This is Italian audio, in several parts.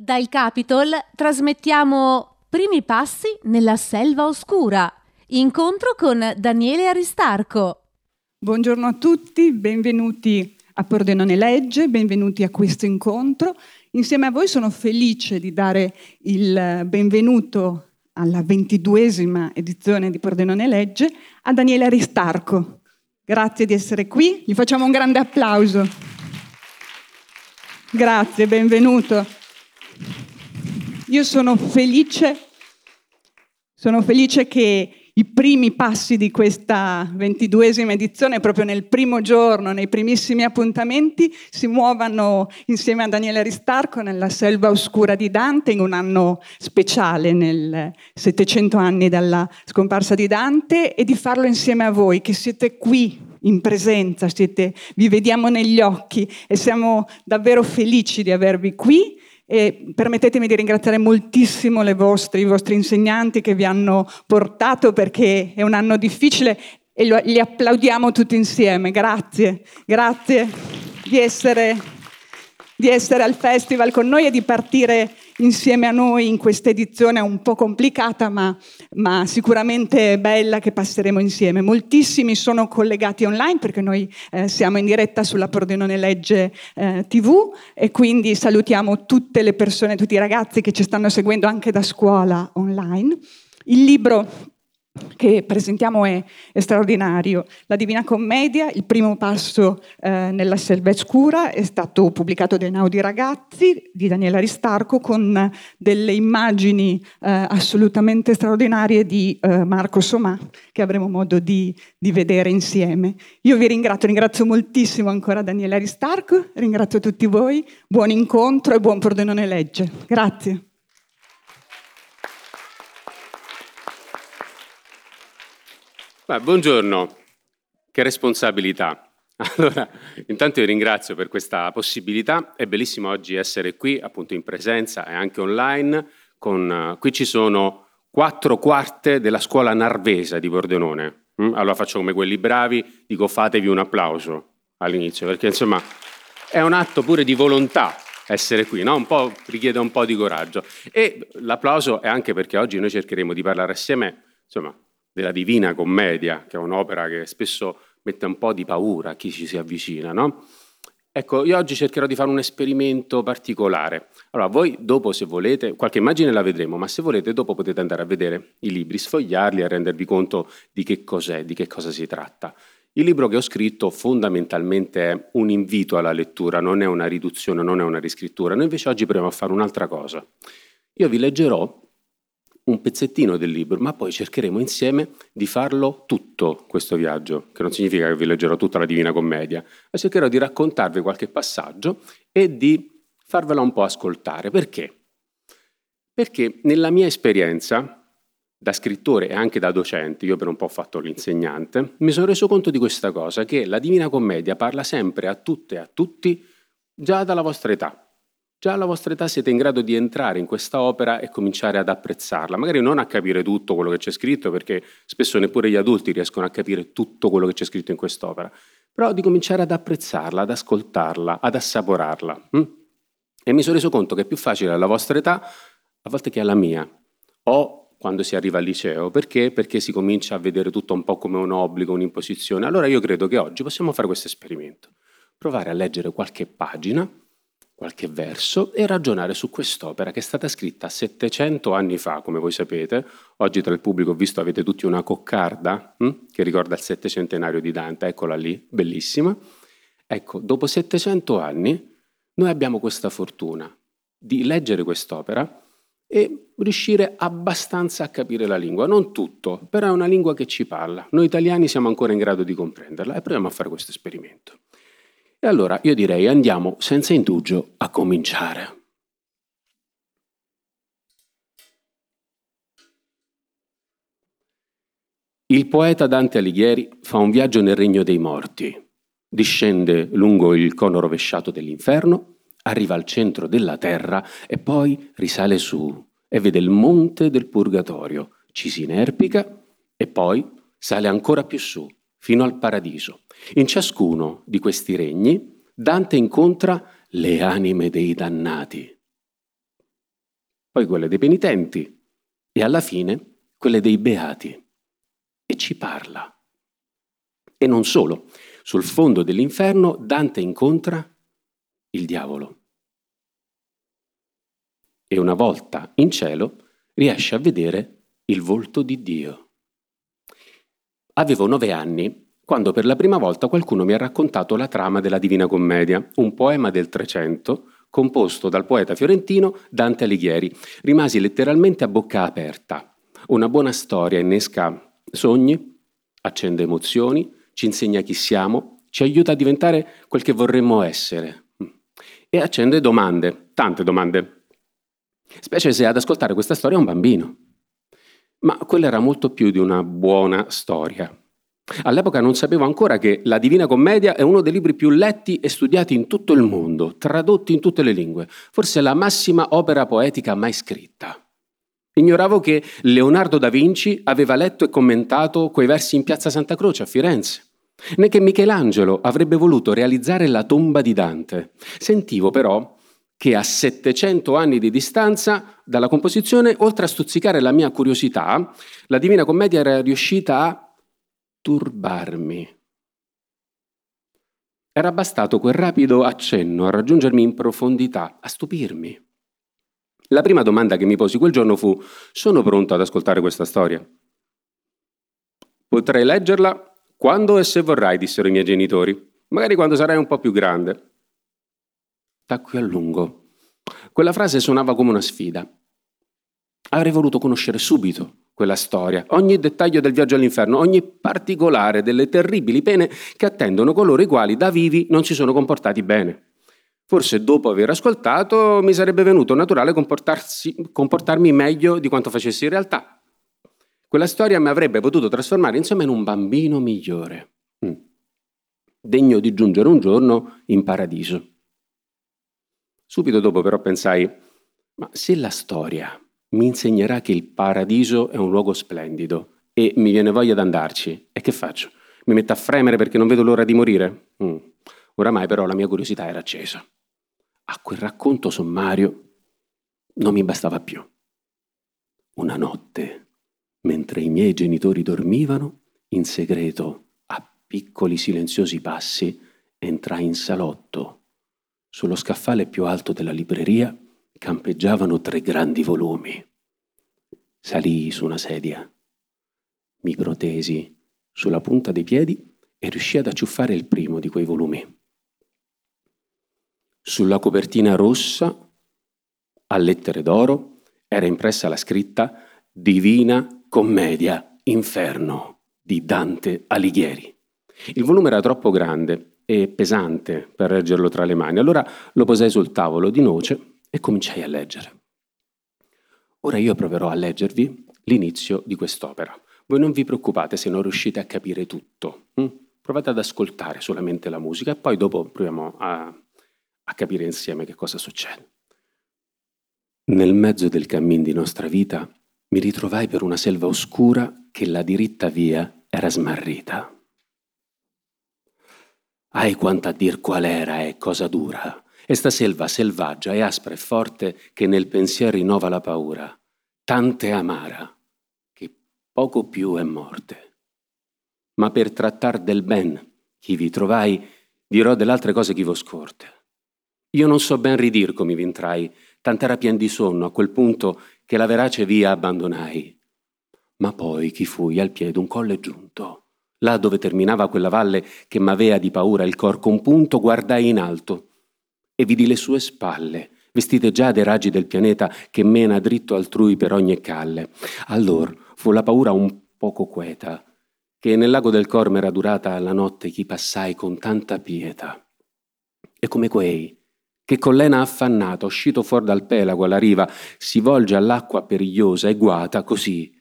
Dal Capitol trasmettiamo Primi passi nella selva oscura. Incontro con Daniele Aristarco. Buongiorno a tutti, benvenuti a Pordenone Legge, benvenuti a questo incontro. Insieme a voi sono felice di dare il benvenuto alla ventiduesima edizione di Pordenone Legge a Daniele Aristarco. Grazie di essere qui, gli facciamo un grande applauso. Grazie, benvenuto. Io sono felice, sono felice che i primi passi di questa ventiduesima edizione, proprio nel primo giorno, nei primissimi appuntamenti, si muovano insieme a Daniele Aristarco nella selva oscura di Dante, in un anno speciale, nel 700 anni dalla scomparsa di Dante, e di farlo insieme a voi, che siete qui in presenza, siete, vi vediamo negli occhi e siamo davvero felici di avervi qui e permettetemi di ringraziare moltissimo vostre, i vostri insegnanti che vi hanno portato perché è un anno difficile e li applaudiamo tutti insieme. Grazie, grazie di essere, di essere al festival con noi e di partire insieme a noi in questa edizione un po' complicata, ma, ma, sicuramente bella che passeremo insieme. Moltissimi sono collegati online perché noi eh, siamo in diretta sulla Pordenone Legge eh, TV e quindi salutiamo tutte le persone, tutti i ragazzi che ci stanno seguendo anche da scuola online. Il libro che presentiamo è, è, straordinario. La Divina Commedia, il primo passo eh, nella selva scura, è stato pubblicato da Einaudi Ragazzi di Daniele Aristarco con delle immagini eh, assolutamente straordinarie di eh, Marco Somà che avremo modo di, di, vedere insieme. Io vi ringrazio, ringrazio moltissimo ancora Daniele Aristarco, ringrazio tutti voi, buon incontro e buon Pordenone Legge. Grazie. Beh, buongiorno, che responsabilità. Allora, intanto io ringrazio per questa possibilità, è bellissimo oggi essere qui, appunto in presenza e anche online, con, uh, qui ci sono quattro quarte della scuola narvesa di Pordenone. Mm? Allora faccio come quelli bravi, dico fatevi un applauso all'inizio, perché insomma è un atto pure di volontà essere qui, no? un po', richiede un po' di coraggio. E l'applauso è anche perché oggi noi cercheremo di parlare assieme, insomma, della Divina Commedia, che è un'opera che spesso mette un po' di paura a chi ci si avvicina, no? Ecco, io oggi cercherò di fare un esperimento particolare. Allora, voi dopo, se volete, qualche immagine la vedremo, ma se volete, dopo potete andare a vedere i libri, sfogliarli e rendervi conto di che cos'è, di che cosa si tratta. Il libro che ho scritto fondamentalmente è un invito alla lettura, non è una riduzione, non è una riscrittura. Noi invece oggi proviamo a fare un'altra cosa. Io vi leggerò un pezzettino del libro, ma poi cercheremo insieme di farlo tutto questo viaggio, che non significa che vi leggerò tutta la Divina Commedia, ma cercherò di raccontarvi qualche passaggio e di farvela un po' ascoltare. Perché? Perché nella mia esperienza da scrittore e anche da docente, io per un po' ho fatto l'insegnante, mi sono reso conto di questa cosa, che la Divina Commedia parla sempre a tutte e a tutti già dalla vostra età. Già alla vostra età siete in grado di entrare in questa opera e cominciare ad apprezzarla, magari non a capire tutto quello che c'è scritto, perché spesso neppure gli adulti riescono a capire tutto quello che c'è scritto in quest'opera, però di cominciare ad apprezzarla, ad ascoltarla, ad assaporarla. Hm? E mi sono reso conto che è più facile alla vostra età, a volte che alla mia, o quando si arriva al liceo. Perché? Perché si comincia a vedere tutto un po' come un obbligo, un'imposizione. Allora io credo che oggi possiamo fare questo esperimento, provare a leggere qualche pagina qualche verso e ragionare su quest'opera che è stata scritta 700 anni fa, come voi sapete. Oggi tra il pubblico ho visto avete tutti una coccarda hm, che ricorda il settecentenario di Dante, eccola lì, bellissima. Ecco, dopo 700 anni noi abbiamo questa fortuna di leggere quest'opera e riuscire abbastanza a capire la lingua, non tutto, però è una lingua che ci parla. Noi italiani siamo ancora in grado di comprenderla e proviamo a fare questo esperimento. E allora io direi andiamo senza indugio a cominciare. Il poeta Dante Alighieri fa un viaggio nel regno dei morti, discende lungo il cono rovesciato dell'inferno, arriva al centro della terra e poi risale su e vede il monte del purgatorio, ci si inerpica e poi sale ancora più su, fino al paradiso. In ciascuno di questi regni Dante incontra le anime dei dannati. poi quelle dei penitenti e alla fine quelle dei beati. E ci parla. E non solo, sul fondo dell'inferno Dante incontra il diavolo. E una volta in cielo riesce a vedere il volto di Dio. Avevo nove anni quando per la prima volta qualcuno mi ha raccontato la trama della Divina Commedia, un poema del Trecento composto dal poeta fiorentino Dante Alighieri. Rimasi letteralmente a bocca aperta. Una buona storia innesca sogni, accende emozioni, ci insegna chi siamo, ci aiuta a diventare quel che vorremmo essere e accende domande, tante domande specie se ad ascoltare questa storia è un bambino. Ma quella era molto più di una buona storia. All'epoca non sapevo ancora che La Divina Commedia è uno dei libri più letti e studiati in tutto il mondo, tradotti in tutte le lingue, forse la massima opera poetica mai scritta. Ignoravo che Leonardo da Vinci aveva letto e commentato quei versi in Piazza Santa Croce a Firenze, né che Michelangelo avrebbe voluto realizzare la tomba di Dante. Sentivo però che a 700 anni di distanza dalla composizione, oltre a stuzzicare la mia curiosità, la Divina Commedia era riuscita a turbarmi. Era bastato quel rapido accenno a raggiungermi in profondità, a stupirmi. La prima domanda che mi posi quel giorno fu, sono pronto ad ascoltare questa storia? Potrei leggerla quando e se vorrai, dissero i miei genitori, magari quando sarai un po' più grande tacqui a lungo. Quella frase suonava come una sfida. Avrei voluto conoscere subito quella storia, ogni dettaglio del viaggio all'inferno, ogni particolare delle terribili pene che attendono coloro i quali da vivi non si sono comportati bene. Forse dopo aver ascoltato mi sarebbe venuto naturale comportarmi meglio di quanto facessi in realtà. Quella storia mi avrebbe potuto trasformare insomma in un bambino migliore, mm. degno di giungere un giorno in paradiso. Subito dopo però pensai, ma se la storia mi insegnerà che il paradiso è un luogo splendido e mi viene voglia di andarci, e che faccio? Mi metto a fremere perché non vedo l'ora di morire? Mm. Oramai però la mia curiosità era accesa. A quel racconto sommario non mi bastava più. Una notte, mentre i miei genitori dormivano, in segreto, a piccoli silenziosi passi, entrai in salotto sullo scaffale più alto della libreria campeggiavano tre grandi volumi. Salii su una sedia, mi protesi sulla punta dei piedi e riuscii ad acciuffare il primo di quei volumi. Sulla copertina rossa, a lettere d'oro, era impressa la scritta Divina Commedia Inferno di Dante Alighieri. Il volume era troppo grande e pesante per reggerlo tra le mani. Allora lo posai sul tavolo di noce e cominciai a leggere. Ora io proverò a leggervi l'inizio di quest'opera. Voi non vi preoccupate se non riuscite a capire tutto. Hm? Provate ad ascoltare solamente la musica e poi dopo proviamo a, a capire insieme che cosa succede. Nel mezzo del cammin di nostra vita mi ritrovai per una selva oscura che la diritta via era smarrita. Ai quanta dir qual era e cosa dura, esta selva selvaggia e aspra e forte che nel pensier rinnova la paura, tante amara, che poco più è morte. Ma per trattar del ben chi vi trovai, dirò dell'altre cose chi vo scorte. Io non so ben ridir come vi intrai, tant'era pien di sonno a quel punto che la verace via abbandonai. Ma poi chi fui al piede un colle giunto, Là dove terminava quella valle che m'avea di paura il cor compunto, guardai in alto e vidi le sue spalle, vestite già dei raggi del pianeta che mena dritto altrui per ogni calle. Allor fu la paura un poco queta, che nel lago del cor m'era durata la notte chi passai con tanta pietà. E come quei che con l'ena affannata, uscito fuor dal pelago alla riva, si volge all'acqua perigliosa e guata così,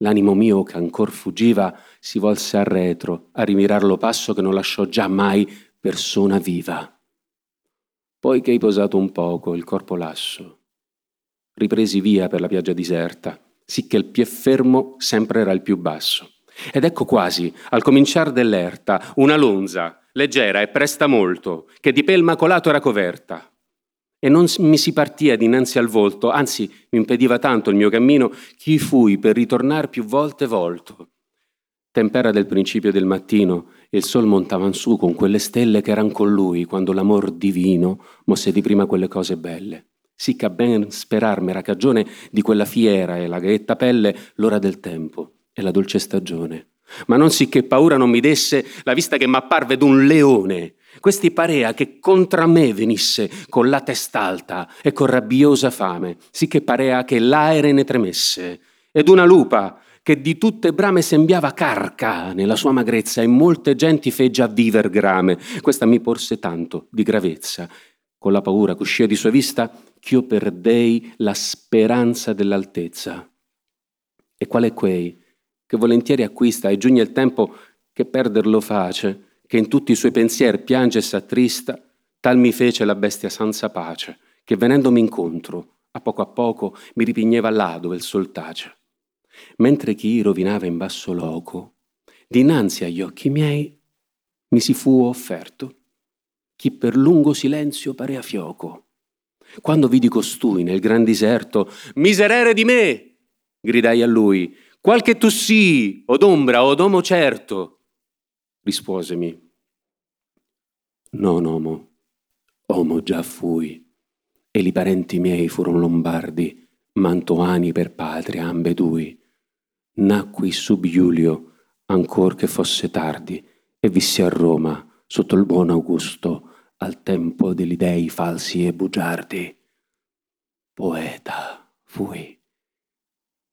L'animo mio che ancor fuggiva si volse al retro a rimirar lo passo che non lasciò già mai persona viva. Poi che hai posato un poco il corpo lasso, ripresi via per la piaggia diserta, sicché il pie fermo sempre era il più basso. Ed ecco quasi, al cominciar dell'erta, una lonza, leggera e presta molto, che di pel macolato era coverta. e non mi si partia dinanzi al volto, anzi mi impediva tanto il mio cammino, chi fui per ritornar più volte volto. Tempera del principio del mattino il sol montavan su con quelle stelle che eran con lui quando l'amor divino mosse di prima quelle cose belle. Sicca ben sperar m'era cagione di quella fiera e la gaetta pelle l'ora del tempo e la dolce stagione. Ma non sì che paura non mi desse la vista che m'apparve d'un leone questi parea che contra me venisse con la testa alta e con rabbiosa fame, sì che parea che l'aere ne tremesse, ed una lupa che di tutte brame sembiava carca nella sua magrezza e molte genti fe già viver grame. Questa mi porse tanto di gravezza, con la paura che di sua vista, ch'io perdei la speranza dell'altezza. E qual è quei che volentieri acquista e giugna il tempo che perderlo face? che in tutti i suoi pensieri piange e s'attrista, tal mi fece la bestia senza pace, che venendomi incontro, a poco a poco mi ripigneva là dove il sol tace. Mentre chi rovinava in basso loco, dinanzi agli occhi miei mi si fu offerto, chi per lungo silenzio parea fioco. Quando vidi costui nel gran diserto, miserere di me, gridai a lui, qualche tu sii, od ombra, od omo certo, risposemi. Non omo, omo già fui, e i parenti miei furono lombardi, mantoani per patria ambedui. Nacqui sub Giulio, ancor che fosse tardi, e vissi a Roma, sotto il buon Augusto, al tempo degli dei falsi e bugiardi. Poeta fui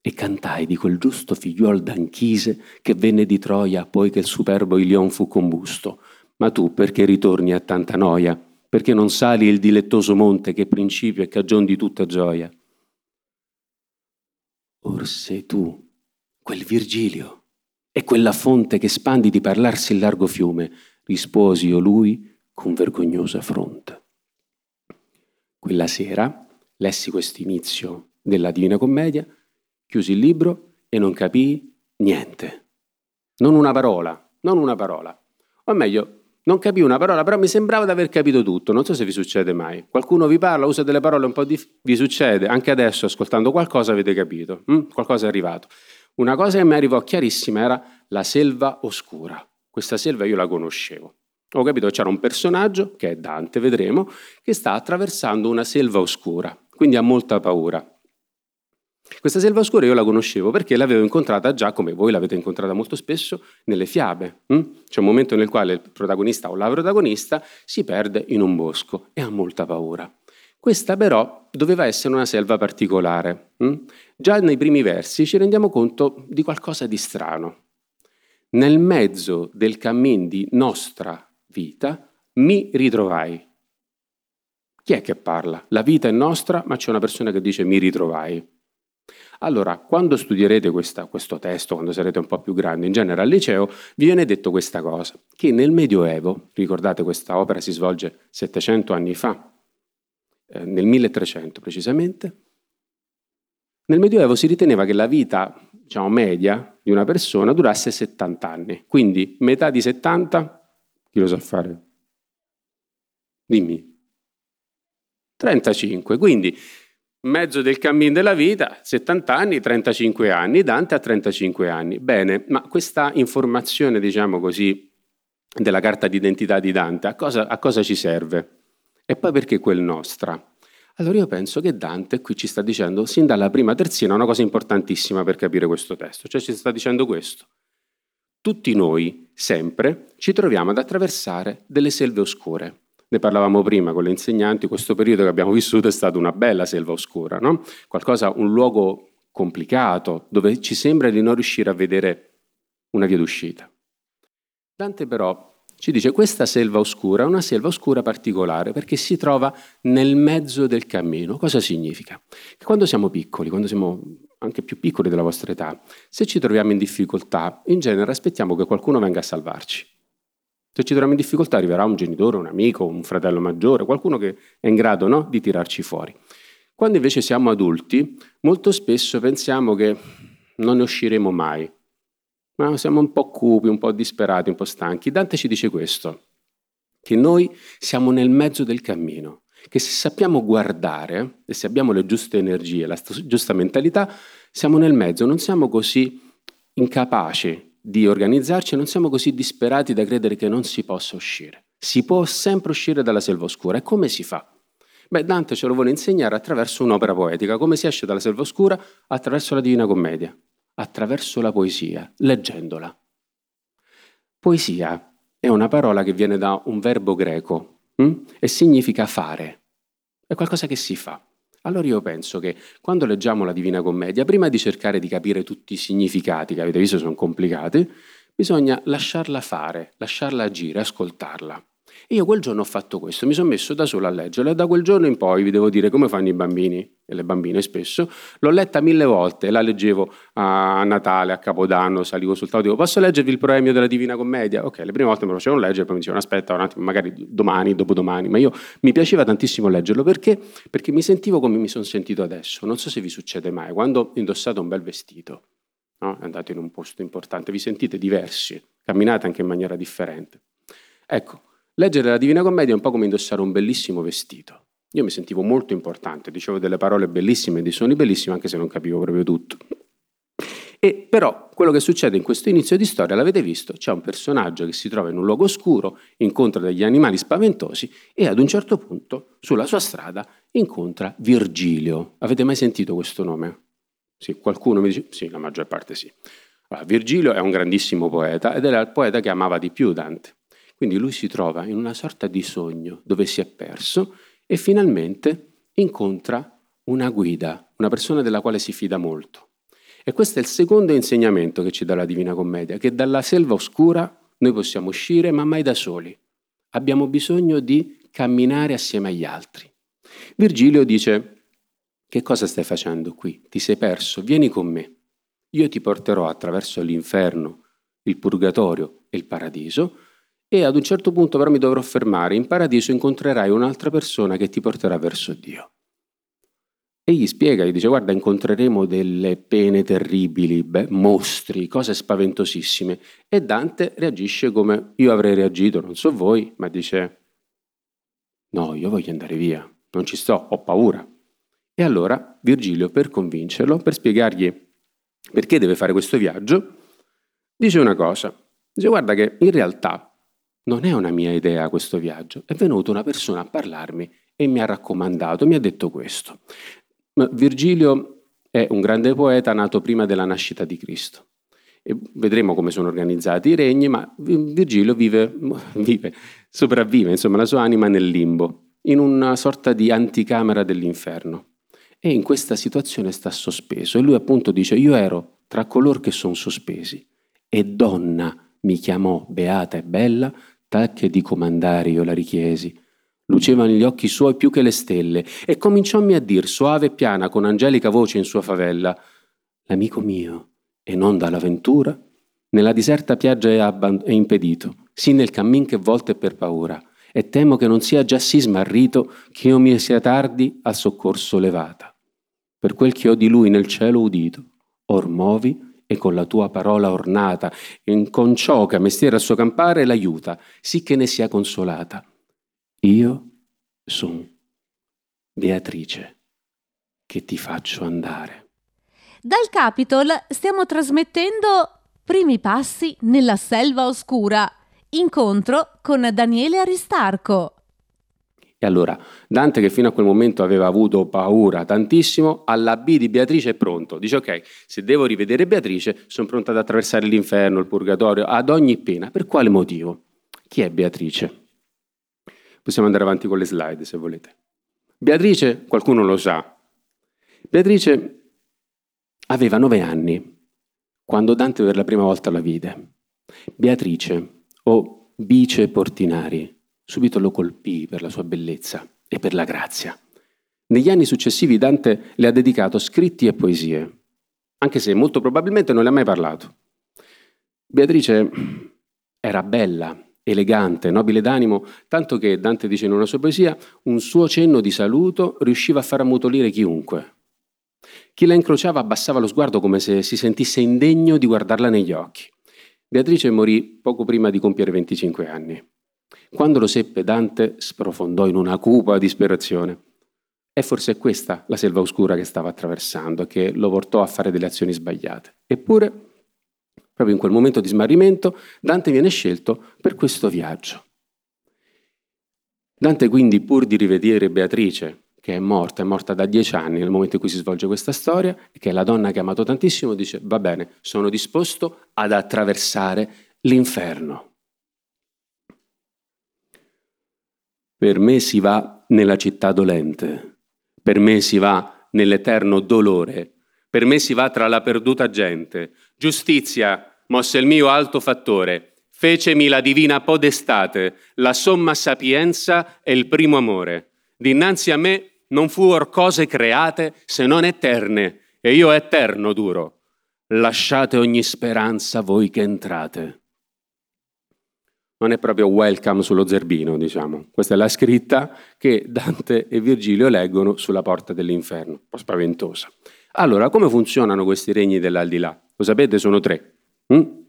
e cantai di quel giusto figliuol d'Anchise che venne di Troia poi che il superbo Ilion fu combusto. Ma tu perché ritorni a tanta noia? Perché non sali il dilettoso monte che principio e cagion di tutta gioia? Or sei tu, quel Virgilio, e quella fonte che spandi di parlarsi il largo fiume, risposi io lui con vergognosa fronte. Quella sera lessi questo inizio della Divina Commedia chiusi il libro e non capii niente. Non una parola, non una parola. O meglio, non capii una parola, però mi sembrava di aver capito tutto. Non so se vi succede mai. Qualcuno vi parla, usa delle parole un po' di... vi succede. Anche adesso, ascoltando qualcosa, avete capito. Mm? Qualcosa è arrivato. Una cosa che mi arrivò chiarissima era la selva oscura. Questa selva io la conoscevo. Ho capito che c'era un personaggio, che è Dante, vedremo, che sta attraversando una selva oscura, quindi ha molta paura. Questa selva oscura io la conoscevo perché l'avevo incontrata già, come voi l'avete incontrata molto spesso, nelle fiabe. Hm? C'è un momento nel quale il protagonista o la protagonista si perde in un bosco e ha molta paura. Questa però doveva essere una selva particolare. Hm? Già nei primi versi ci rendiamo conto di qualcosa di strano. Nel mezzo del cammin di nostra vita mi ritrovai. Chi è che parla? La vita è nostra, ma c'è una persona che dice mi ritrovai. Allora, quando studierete questa, questo testo, quando sarete un po' più grandi, in genere al liceo, vi viene detto questa cosa, che nel Medioevo, ricordate questa opera si svolge 700 anni fa, eh, nel 1300 precisamente, nel Medioevo si riteneva che la vita diciamo, media di una persona durasse 70 anni, quindi metà di 70, chi lo sa fare? Dimmi. 35, quindi mezzo del cammin della vita, 70 anni, 35 anni, Dante ha 35 anni. Bene, ma questa informazione, diciamo così, della carta d'identità di Dante, a cosa, a cosa ci serve? E poi perché quel nostra? Allora io penso che Dante qui ci sta dicendo, sin dalla prima terzina, una cosa importantissima per capire questo testo, cioè ci sta dicendo questo. Tutti noi, sempre, ci troviamo ad attraversare delle selve oscure. Ne parlavamo prima con le insegnanti, questo periodo che abbiamo vissuto è stato una bella selva oscura, no? Qualcosa, un luogo complicato, dove ci sembra di non riuscire a vedere una via d'uscita. Dante però ci dice questa selva oscura è una selva oscura particolare perché si trova nel mezzo del cammino. Cosa significa? Che quando siamo piccoli, quando siamo anche più piccoli della vostra età, se ci troviamo in difficoltà, in genere aspettiamo che qualcuno venga a salvarci. Se ci troviamo in difficoltà arriverà un genitore, un amico, un fratello maggiore, qualcuno che è in grado no, di tirarci fuori. Quando invece siamo adulti, molto spesso pensiamo che non ne usciremo mai, ma siamo un po' cupi, un po' disperati, un po' stanchi. Dante ci dice questo, che noi siamo nel mezzo del cammino, che se sappiamo guardare e se abbiamo le giuste energie, la giusta mentalità, siamo nel mezzo, non siamo così incapaci di organizzarci, non siamo così disperati da credere che non si possa uscire. Si può sempre uscire dalla selva oscura. E come si fa? Beh, Dante ce lo vuole insegnare attraverso un'opera poetica. Come si esce dalla selva oscura? Attraverso la Divina Commedia, attraverso la poesia, leggendola. Poesia è una parola che viene da un verbo greco hm? e significa fare. È qualcosa che si fa. Allora io penso che quando leggiamo la Divina Commedia, prima di cercare di capire tutti i significati, che avete visto sono complicati, bisogna lasciarla fare, lasciarla agire, ascoltarla. E io quel giorno ho fatto questo, mi sono messo da solo a leggerla e da quel giorno in poi vi devo dire come fanno i bambini e le bambine spesso, l'ho letta mille volte, la leggevo a Natale, a Capodanno, salivo sul tavolo, dico posso leggervi il premio della Divina Commedia? Ok, le prime volte me lo facevano leggere, poi mi dicevano aspetta un attimo, magari domani, dopodomani, ma io mi piaceva tantissimo leggerlo perché? Perché mi sentivo come mi sono sentito adesso, non so se vi succede mai, quando indossate un bel vestito, no? andate in un posto importante, vi sentite diversi, camminate anche in maniera differente. Ecco, Leggere la Divina Commedia è un po' come indossare un bellissimo vestito. Io mi sentivo molto importante, dicevo delle parole bellissime, dei suoni bellissimi, anche se non capivo proprio tutto. E però quello che succede in questo inizio di storia, l'avete visto, c'è un personaggio che si trova in un luogo oscuro, incontra degli animali spaventosi e ad un certo punto sulla sua strada incontra Virgilio. Avete mai sentito questo nome? Sì, qualcuno mi dice sì, la maggior parte sì. Allora, Virgilio è un grandissimo poeta ed era il poeta che amava di più Dante. Quindi lui si trova in una sorta di sogno dove si è perso e finalmente incontra una guida, una persona della quale si fida molto. E questo è il secondo insegnamento che ci dà la Divina Commedia, che dalla selva oscura noi possiamo uscire, ma mai da soli. Abbiamo bisogno di camminare assieme agli altri. Virgilio dice, che cosa stai facendo qui? Ti sei perso? Vieni con me. Io ti porterò attraverso l'inferno, il purgatorio e il paradiso e ad un certo punto però mi dovrò fermare. In paradiso incontrerai un'altra persona che ti porterà verso Dio. E gli spiega, gli dice guarda incontreremo delle pene terribili, beh, mostri, cose spaventosissime. E Dante reagisce come io avrei reagito, non so voi, ma dice no, io voglio andare via, non ci sto, ho paura. E allora Virgilio per convincerlo, per spiegargli perché deve fare questo viaggio, dice una cosa, dice guarda che in realtà non è una mia idea questo viaggio, è venuta una persona a parlarmi e mi ha raccomandato, mi ha detto questo. Virgilio è un grande poeta nato prima della nascita di Cristo. E vedremo come sono organizzati i regni, ma Virgilio vive, vive, sopravvive, insomma, la sua anima nel limbo, in una sorta di anticamera dell'inferno. E in questa situazione sta sospeso. E lui appunto dice, io ero tra coloro che sono sospesi, e donna mi chiamò beata e bella tal che di comandare io la richiesi. Lucevano gli occhi suoi più che le stelle e cominciommi a dir soave e piana con angelica voce in sua favella L'amico mio, e non dall'avventura, nella diserta piaggia è, abband- è impedito, sì nel cammin che volte per paura, e temo che non sia già sì smarrito che io mi sia tardi al soccorso levata. Per quel che ho di lui nel cielo udito, or movi e con la tua parola ornata, e con ciò che a mestiere al suo campare l'aiuta, sì che ne sia consolata. Io sono Beatrice, che ti faccio andare. Dal Capitol stiamo trasmettendo Primi passi nella selva oscura. Incontro con Daniele Aristarco. Allora Dante, che fino a quel momento aveva avuto paura tantissimo, alla B di Beatrice è pronto. Dice: Ok, se devo rivedere Beatrice, sono pronto ad attraversare l'inferno, il purgatorio, ad ogni pena. Per quale motivo? Chi è Beatrice? Possiamo andare avanti con le slide se volete. Beatrice, qualcuno lo sa. Beatrice aveva nove anni quando Dante per la prima volta la vide. Beatrice, o Bice Portinari, subito lo colpì per la sua bellezza e per la grazia. Negli anni successivi Dante le ha dedicato scritti e poesie, anche se molto probabilmente non le ha mai parlato. Beatrice era bella, elegante, nobile d'animo, tanto che Dante dice in una sua poesia, un suo cenno di saluto riusciva a far ammutolire chiunque. Chi la incrociava abbassava lo sguardo come se si sentisse indegno di guardarla negli occhi. Beatrice morì poco prima di compiere 25 anni. Quando lo seppe, Dante sprofondò in una cupa disperazione. E forse è questa la selva oscura che stava attraversando che lo portò a fare delle azioni sbagliate. Eppure, proprio in quel momento di smarrimento, Dante viene scelto per questo viaggio. Dante quindi, pur di rivedere Beatrice, che è morta, è morta da dieci anni nel momento in cui si svolge questa storia, e che è la donna che ha amato tantissimo, dice, va bene, sono disposto ad attraversare l'inferno. Per me si va nella città dolente, per me si va nell'eterno dolore, per me si va tra la perduta gente. Giustizia, mosse il mio alto fattore, Fecemi la divina podestate, la somma sapienza e il primo amore. Dinanzi a me non fuor cose create se non eterne, e io eterno duro. Lasciate ogni speranza voi che entrate. Non è proprio welcome sullo zerbino, diciamo. Questa è la scritta che Dante e Virgilio leggono sulla porta dell'inferno, un po' spaventosa. Allora, come funzionano questi regni dell'aldilà? Lo sapete, sono tre. Mm?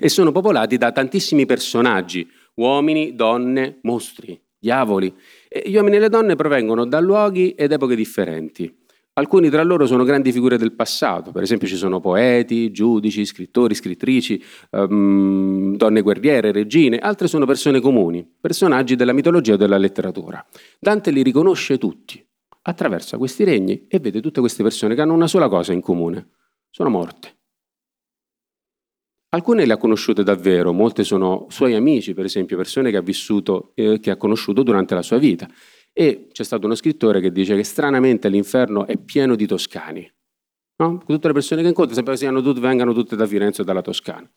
e sono popolati da tantissimi personaggi, uomini, donne, mostri, diavoli. E gli uomini e le donne provengono da luoghi ed epoche differenti. Alcuni tra loro sono grandi figure del passato, per esempio ci sono poeti, giudici, scrittori, scrittrici, um, donne guerriere, regine, altre sono persone comuni, personaggi della mitologia o della letteratura. Dante li riconosce tutti, attraversa questi regni e vede tutte queste persone che hanno una sola cosa in comune, sono morte. Alcune le ha conosciute davvero, molte sono suoi amici, per esempio, persone che ha vissuto, eh, che ha conosciuto durante la sua vita. E c'è stato uno scrittore che dice che stranamente l'inferno è pieno di toscani. No? Tutte le persone che incontra sembra che tutte, vengano tutte da Firenze o dalla Toscana.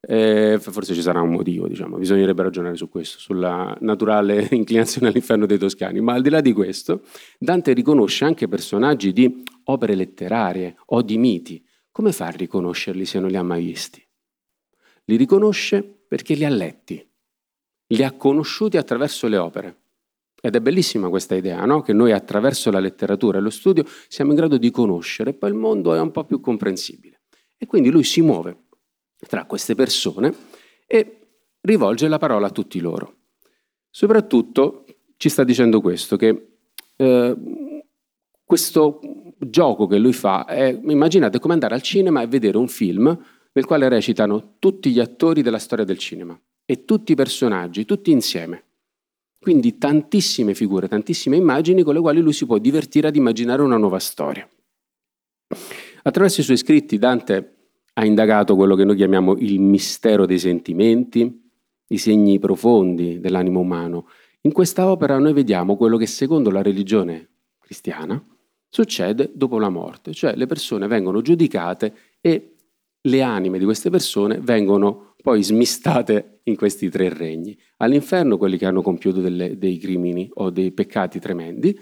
Eh, forse ci sarà un motivo, diciamo. bisognerebbe ragionare su questo, sulla naturale inclinazione all'inferno dei toscani. Ma al di là di questo, Dante riconosce anche personaggi di opere letterarie o di miti. Come fa a riconoscerli se non li ha mai visti? Li riconosce perché li ha letti, li ha conosciuti attraverso le opere. Ed è bellissima questa idea, no? che noi attraverso la letteratura e lo studio siamo in grado di conoscere, poi il mondo è un po' più comprensibile. E quindi lui si muove tra queste persone e rivolge la parola a tutti loro. Soprattutto ci sta dicendo questo, che eh, questo gioco che lui fa è, immaginate, come andare al cinema e vedere un film nel quale recitano tutti gli attori della storia del cinema e tutti i personaggi, tutti insieme. Quindi tantissime figure, tantissime immagini con le quali lui si può divertire ad immaginare una nuova storia. Attraverso i suoi scritti Dante ha indagato quello che noi chiamiamo il mistero dei sentimenti, i segni profondi dell'animo umano. In questa opera noi vediamo quello che secondo la religione cristiana succede dopo la morte, cioè le persone vengono giudicate e le anime di queste persone vengono poi smistate in questi tre regni. All'inferno quelli che hanno compiuto delle, dei crimini o dei peccati tremendi,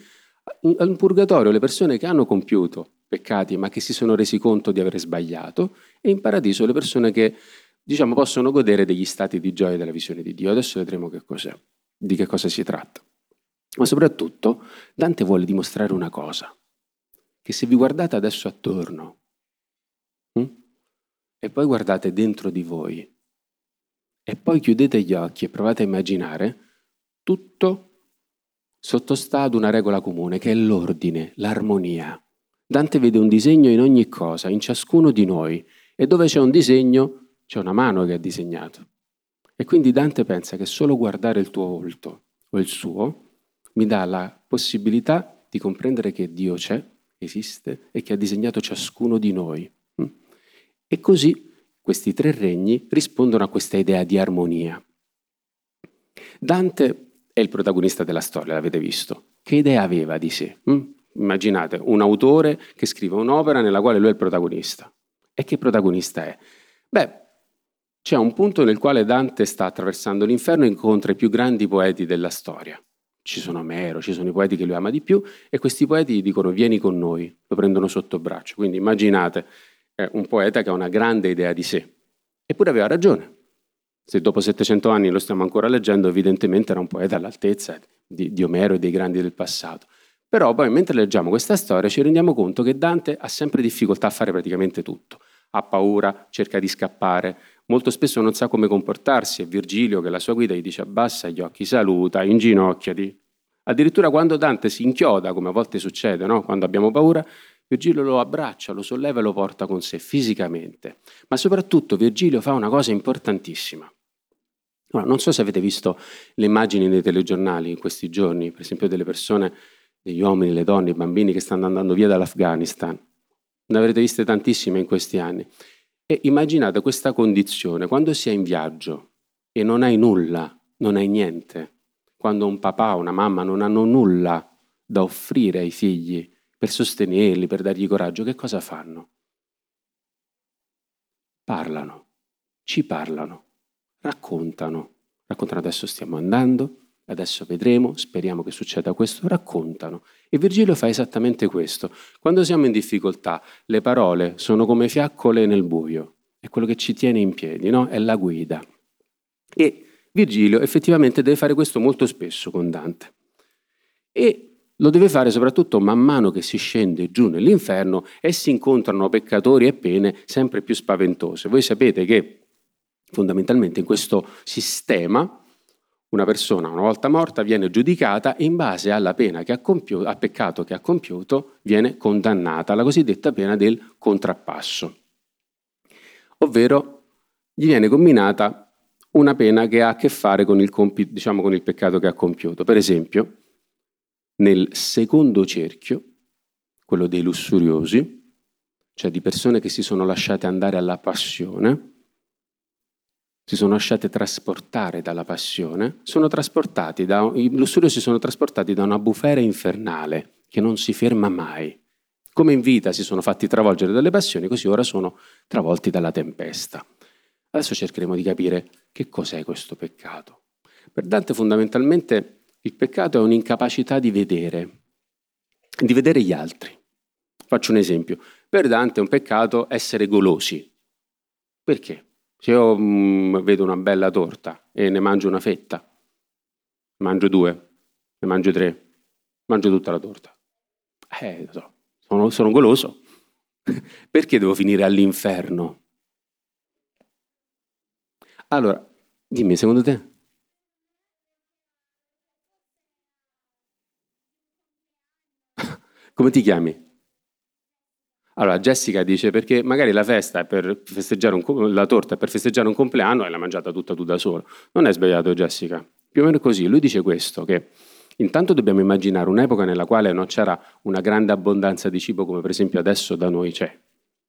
al purgatorio le persone che hanno compiuto peccati ma che si sono resi conto di aver sbagliato e in paradiso le persone che diciamo possono godere degli stati di gioia della visione di Dio. Adesso vedremo che cos'è, di che cosa si tratta. Ma soprattutto Dante vuole dimostrare una cosa, che se vi guardate adesso attorno, e poi guardate dentro di voi e poi chiudete gli occhi e provate a immaginare tutto sottostà ad una regola comune che è l'ordine, l'armonia. Dante vede un disegno in ogni cosa, in ciascuno di noi e dove c'è un disegno c'è una mano che ha disegnato. E quindi Dante pensa che solo guardare il tuo volto o il suo mi dà la possibilità di comprendere che Dio c'è, esiste e che ha disegnato ciascuno di noi. E così questi tre regni rispondono a questa idea di armonia. Dante è il protagonista della storia, l'avete visto. Che idea aveva di sé? Hm? Immaginate un autore che scrive un'opera nella quale lui è il protagonista. E che protagonista è? Beh, c'è un punto nel quale Dante sta attraversando l'inferno e incontra i più grandi poeti della storia. Ci sono Omero, ci sono i poeti che lui ama di più e questi poeti gli dicono vieni con noi, lo prendono sotto braccio. Quindi immaginate un poeta che ha una grande idea di sé. Eppure aveva ragione. Se dopo 700 anni lo stiamo ancora leggendo, evidentemente era un poeta all'altezza di, di Omero e dei grandi del passato. Però poi mentre leggiamo questa storia ci rendiamo conto che Dante ha sempre difficoltà a fare praticamente tutto. Ha paura, cerca di scappare, molto spesso non sa come comportarsi e Virgilio, che è la sua guida, gli dice abbassa gli occhi, saluta, inginocchiati. Addirittura quando Dante si inchioda, come a volte succede, no? quando abbiamo paura, Virgilio lo abbraccia, lo solleva e lo porta con sé fisicamente. Ma soprattutto Virgilio fa una cosa importantissima. Ora, non so se avete visto le immagini nei telegiornali in questi giorni, per esempio delle persone, degli uomini, le donne, i bambini che stanno andando via dall'Afghanistan. Ne avrete viste tantissime in questi anni. E immaginate questa condizione, quando si è in viaggio e non hai nulla, non hai niente, quando un papà o una mamma non hanno nulla da offrire ai figli per sostenerli, per dargli coraggio, che cosa fanno? Parlano, ci parlano, raccontano. Raccontano adesso stiamo andando, adesso vedremo, speriamo che succeda questo, raccontano. E Virgilio fa esattamente questo. Quando siamo in difficoltà, le parole sono come fiaccole nel buio, è quello che ci tiene in piedi, no? è la guida. E Virgilio effettivamente deve fare questo molto spesso con Dante. E lo deve fare soprattutto man mano che si scende giù nell'inferno e si incontrano peccatori e pene sempre più spaventose. Voi sapete che fondamentalmente in questo sistema una persona, una volta morta, viene giudicata e in base alla pena che ha compiuto, al peccato che ha compiuto, viene condannata, la cosiddetta pena del contrappasso. Ovvero gli viene combinata una pena che ha a che fare con il, compi, diciamo, con il peccato che ha compiuto. Per esempio, nel secondo cerchio, quello dei lussuriosi, cioè di persone che si sono lasciate andare alla passione, si sono lasciate trasportare dalla passione, sono trasportati da, i lussuriosi sono trasportati da una bufera infernale che non si ferma mai. Come in vita si sono fatti travolgere dalle passioni, così ora sono travolti dalla tempesta. Adesso cercheremo di capire che cos'è questo peccato. Per Dante fondamentalmente il peccato è un'incapacità di vedere, di vedere gli altri. Faccio un esempio. Per Dante è un peccato essere golosi. Perché? Se io mh, mm, vedo una bella torta e ne mangio una fetta, mangio due, ne mangio tre, mangio tutta la torta. Eh, so, sono, sono goloso. Perché devo finire all'inferno? Allora, dimmi, secondo te? Come ti chiami? Allora, Jessica dice perché magari la festa è per festeggiare un, la torta è per festeggiare un compleanno e l'ha mangiata tutta tu da solo. Non è sbagliato, Jessica. Più o meno così. Lui dice questo, che intanto dobbiamo immaginare un'epoca nella quale non c'era una grande abbondanza di cibo come per esempio adesso da noi c'è.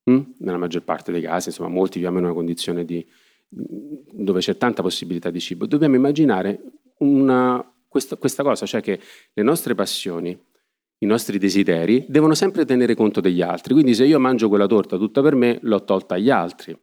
Hm? Nella maggior parte dei casi, insomma, molti vivono in una condizione di, dove c'è tanta possibilità di cibo. Dobbiamo immaginare una, questa, questa cosa, cioè che le nostre passioni i nostri desideri, devono sempre tenere conto degli altri. Quindi se io mangio quella torta tutta per me, l'ho tolta agli altri.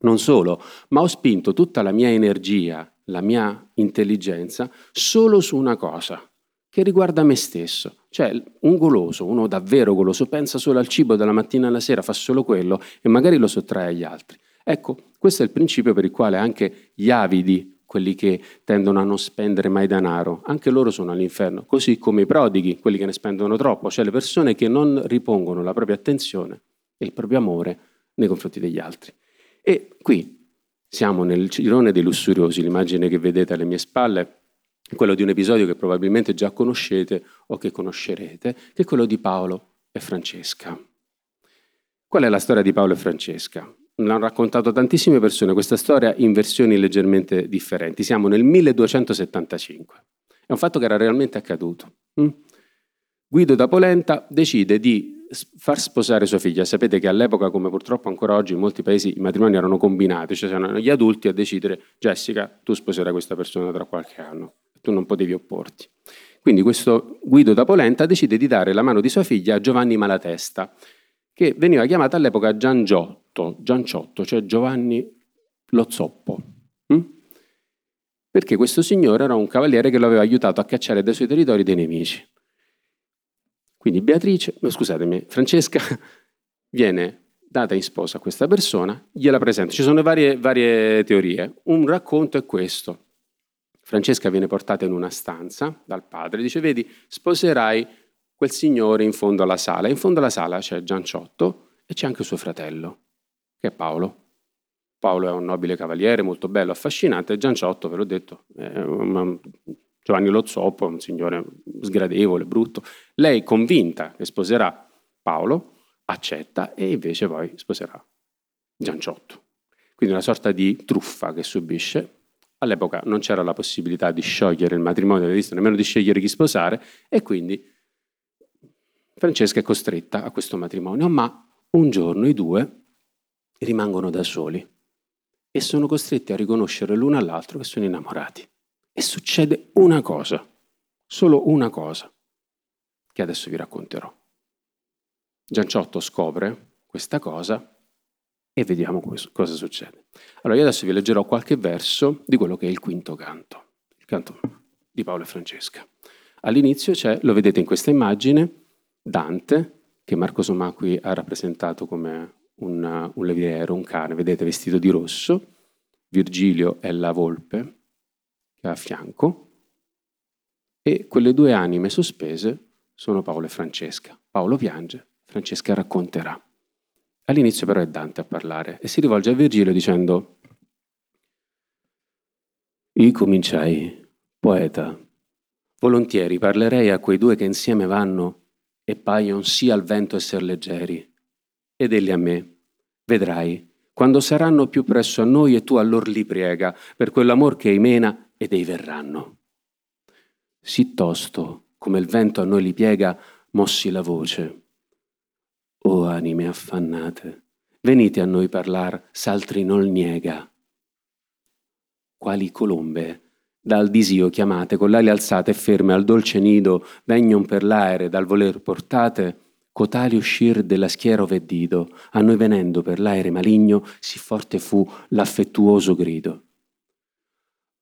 Non solo, ma ho spinto tutta la mia energia, la mia intelligenza solo su una cosa che riguarda me stesso. Cioè un goloso, uno davvero goloso, pensa solo al cibo dalla mattina alla sera, fa solo quello e magari lo sottrae agli altri. Ecco, questo è il principio per il quale anche gli avidi quelli che tendono a non spendere mai denaro, anche loro sono all'inferno, così come i prodighi, quelli che ne spendono troppo, cioè le persone che non ripongono la propria attenzione e il proprio amore nei confronti degli altri. E qui siamo nel girone dei lussuriosi, l'immagine che vedete alle mie spalle è quello di un episodio che probabilmente già conoscete o che conoscerete, che è quello di Paolo e Francesca. Qual è la storia di Paolo e Francesca? L'hanno raccontato tantissime persone questa storia in versioni leggermente differenti. Siamo nel 1275. È un fatto che era realmente accaduto. Mm? Guido da Polenta decide di far sposare sua figlia. Sapete che all'epoca, come purtroppo ancora oggi in molti paesi, i matrimoni erano combinati, cioè erano gli adulti a decidere Jessica, tu sposerai questa persona tra qualche anno. Tu non potevi opporti. Quindi questo Guido da Polenta decide di dare la mano di sua figlia a Giovanni Malatesta, che veniva chiamata all'epoca Giangiotto, Gianciotto, cioè Giovanni lo zoppo. Hm? Perché questo signore era un cavaliere che lo aveva aiutato a cacciare dai suoi territori dei nemici. Quindi Beatrice, no, scusatemi, Francesca viene data in sposa a questa persona, gliela presenta. Ci sono varie, varie teorie. Un racconto è questo. Francesca viene portata in una stanza dal padre, dice, vedi, sposerai quel signore in fondo alla sala. In fondo alla sala c'è Gianciotto e c'è anche suo fratello, che è Paolo. Paolo è un nobile cavaliere, molto bello, affascinante, Gianciotto, ve l'ho detto, è un, Giovanni lo Zoppo, un signore sgradevole, brutto. Lei convinta che sposerà Paolo, accetta e invece poi sposerà Gianciotto. Quindi una sorta di truffa che subisce. All'epoca non c'era la possibilità di sciogliere il matrimonio, nemmeno di scegliere chi sposare, e quindi Francesca è costretta a questo matrimonio, ma un giorno i due rimangono da soli e sono costretti a riconoscere l'uno all'altro che sono innamorati. E succede una cosa, solo una cosa, che adesso vi racconterò. Gianciotto scopre questa cosa e vediamo cosa succede. Allora io adesso vi leggerò qualche verso di quello che è il quinto canto, il canto di Paolo e Francesca. All'inizio c'è, lo vedete in questa immagine, Dante, che Marco Somacqui ha rappresentato come un, un leviero, un cane, vedete, vestito di rosso. Virgilio è la volpe che ha a fianco. E quelle due anime sospese sono Paolo e Francesca. Paolo piange, Francesca racconterà. All'inizio però è Dante a parlare e si rivolge a Virgilio dicendo Io cominciai, poeta, volontieri parlerei a quei due che insieme vanno e paiono sì al vento esser leggeri ed egli a me. Vedrai, quando saranno più presso a noi e tu a lor li priega, per quell'amor che ei mena ed ei verranno. Sì tosto, come il vento a noi li piega, mossi la voce. O anime affannate, venite a noi parlar, s'altri non niega. Quali colombe, dal disio chiamate, con l'ali alzate e ferme al dolce nido, vegnon per l'aere, dal voler portate, cotali uscir della schiera oveddido, a noi venendo per l'aere maligno, sì forte fu l'affettuoso grido.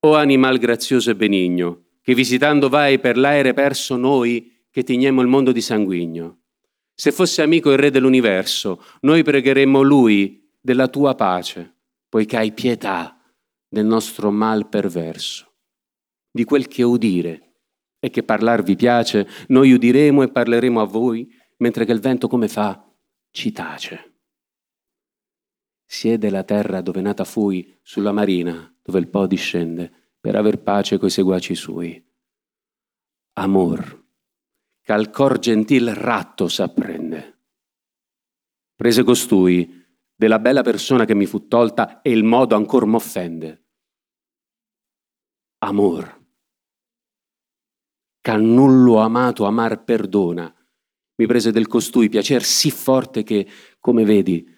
O animal grazioso e benigno, che visitando vai per l'aere perso noi, che tignemmo il mondo di sanguigno. Se fosse amico il Re dell'universo, noi pregheremmo Lui della tua pace, poiché hai pietà del nostro mal perverso. Di quel che udire e che parlar vi piace, noi udiremo e parleremo a voi, mentre che il vento come fa? Ci tace. Siede la terra dove nata fui, sulla marina, dove il Po discende, per aver pace coi seguaci sui. Amor, ch'al cor gentil ratto s'apprende. Prese costui, della bella persona che mi fu tolta, e il modo ancor m'offende. Amor, ch'annullo amato amar perdona, mi prese del costui piacer sì forte che, come vedi,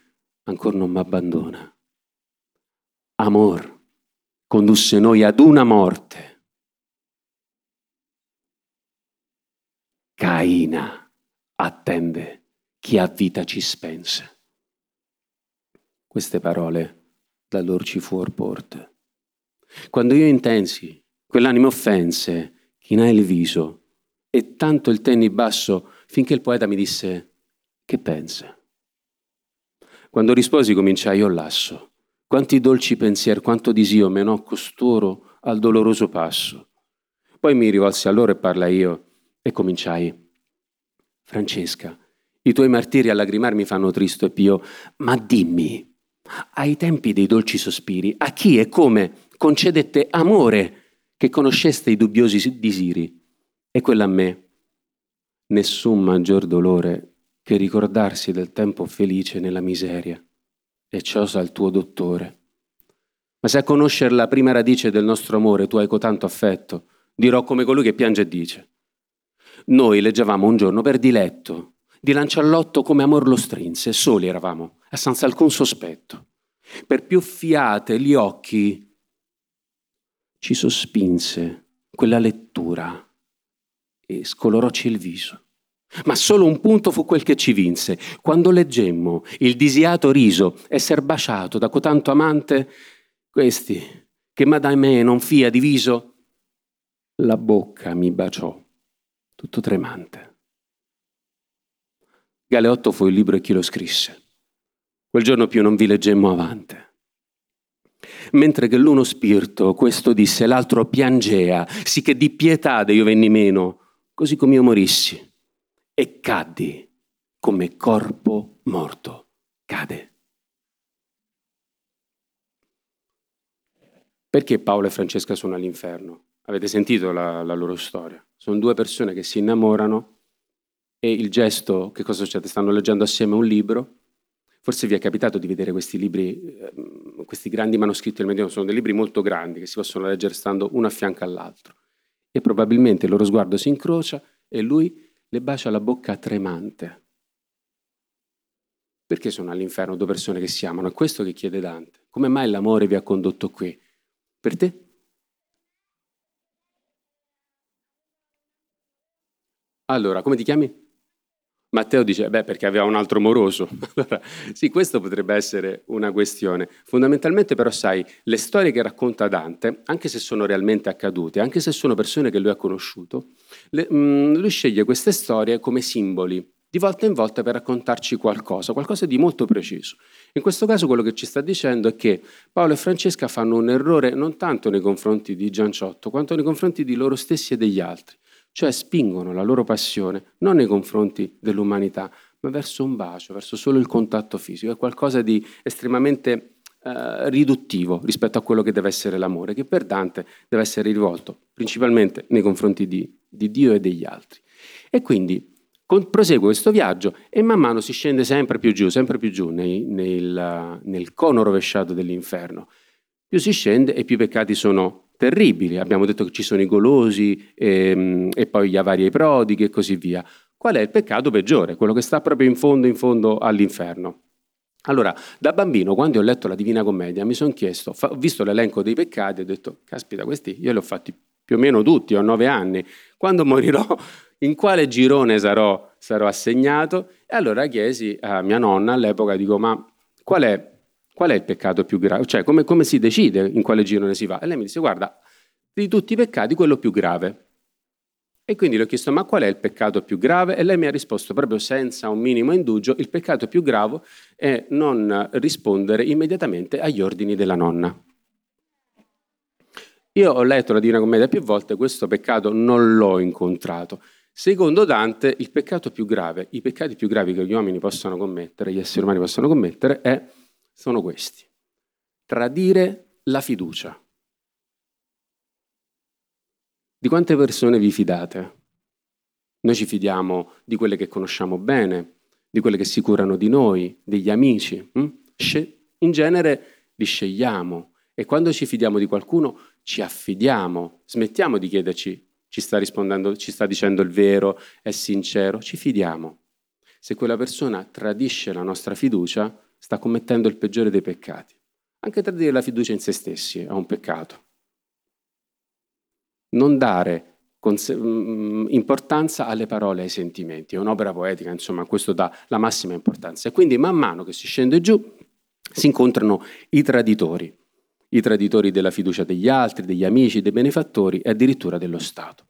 ancor non m'abbandona. Amor condusse noi ad una morte. Caina attende chi a vita ci spense. Queste parole da lor ci fuor porte. Quando io intensi quell'anima offense, chinai il viso e tanto il tenni basso finché il poeta mi disse che pensa. Quando risposi cominciai io lasso. Quanti dolci pensier, quanto disio menò costoro al doloroso passo. Poi mi rivolsi a loro e parlai io e cominciai. Francesca, i tuoi martiri a lagrimar mi fanno tristo e pio, ma dimmi, ai tempi dei dolci sospiri, a chi e come concedette amore che conosceste i dubbiosi disiri? E quella a me, nessun maggior dolore che ricordarsi del tempo felice nella miseria, e ciò sa il tuo dottore. Ma se a conoscere la prima radice del nostro amore tu hai cotanto affetto, dirò come colui che piange e dice. Noi leggevamo un giorno per diletto, di lanciallotto come amor lo strinse, soli eravamo, e senza alcun sospetto. Per più fiate gli occhi ci sospinse quella lettura e scolorocci il viso. Ma solo un punto fu quel che ci vinse. Quando leggemmo il disiato riso esser baciato da cotanto amante, questi, che ma da me non fia diviso, la bocca mi baciò, tutto tremante. Galeotto fu il libro e chi lo scrisse. Quel giorno più non vi leggemmo avante. Mentre che l'uno spirito questo disse, l'altro piangea, sì che di pietà io venni meno, così come io morissi, e caddi come corpo morto cade. Perché Paolo e Francesca sono all'inferno? Avete sentito la, la loro storia? Sono due persone che si innamorano e il gesto, che cosa succede? Stanno leggendo assieme un libro. Forse vi è capitato di vedere questi libri, ehm, questi grandi manoscritti del Medioevo, sono dei libri molto grandi che si possono leggere stando uno a fianco all'altro. E probabilmente il loro sguardo si incrocia e lui le bacia la bocca tremante. Perché sono all'inferno due persone che si amano? È questo che chiede Dante. Come mai l'amore vi ha condotto qui? Per te? Allora, come ti chiami? Matteo dice, beh, perché aveva un altro moroso. Allora, sì, questo potrebbe essere una questione. Fondamentalmente però, sai, le storie che racconta Dante, anche se sono realmente accadute, anche se sono persone che lui ha conosciuto, le, mh, mm, lui sceglie queste storie come simboli, di volta in volta per raccontarci qualcosa, qualcosa di molto preciso. In questo caso quello che ci sta dicendo è che Paolo e Francesca fanno un errore non tanto nei confronti di Gianciotto, quanto nei confronti di loro stessi e degli altri cioè spingono la loro passione non nei confronti dell'umanità, ma verso un bacio, verso solo il contatto fisico, è qualcosa di estremamente eh, riduttivo rispetto a quello che deve essere l'amore, che per Dante deve essere rivolto principalmente nei confronti di, di Dio e degli altri. E quindi con, prosegue questo viaggio e man mano si scende sempre più giù, sempre più giù nei, nel, nel cono rovesciato dell'inferno. Più si scende e più i peccati sono terribili. Abbiamo detto che ci sono i golosi e, ehm, e poi gli avari e i prodighi e così via. Qual è il peccato peggiore? Quello che sta proprio in fondo, in fondo all'inferno. Allora, da bambino, quando ho letto la Divina Commedia, mi sono chiesto, ho visto l'elenco dei peccati ho detto, caspita, questi io li ho fatti più o meno tutti, ho nove anni. Quando morirò, in quale girone sarò, sarò assegnato? E allora chiesi a mia nonna all'epoca, dico, ma qual è Qual è il peccato più grave? Cioè, come, come si decide in quale girone si va? E lei mi disse, guarda, di tutti i peccati quello più grave. E quindi le ho chiesto, ma qual è il peccato più grave? E lei mi ha risposto proprio senza un minimo indugio, il peccato più grave è non rispondere immediatamente agli ordini della nonna. Io ho letto la Divina Commedia più volte, questo peccato non l'ho incontrato. Secondo Dante, il peccato più grave, i peccati più gravi che gli uomini possono commettere, gli esseri umani possono commettere, è sono questi. Tradire la fiducia. Di quante persone vi fidate? Noi ci fidiamo di quelle che conosciamo bene, di quelle che si curano di noi, degli amici. Hm? In genere li scegliamo e quando ci fidiamo di qualcuno ci affidiamo, smettiamo di chiederci ci sta rispondendo, ci sta dicendo il vero, è sincero, ci fidiamo. Se quella persona tradisce la nostra fiducia, sta commettendo il peggiore dei peccati. Anche tradire la fiducia in se stessi è un peccato. Non dare mm, importanza alle parole e ai sentimenti, è un'opera poetica, insomma, questo dà la massima importanza. E quindi man mano che si scende giù si incontrano i traditori, i traditori della fiducia degli altri, degli amici, dei benefattori e addirittura dello Stato.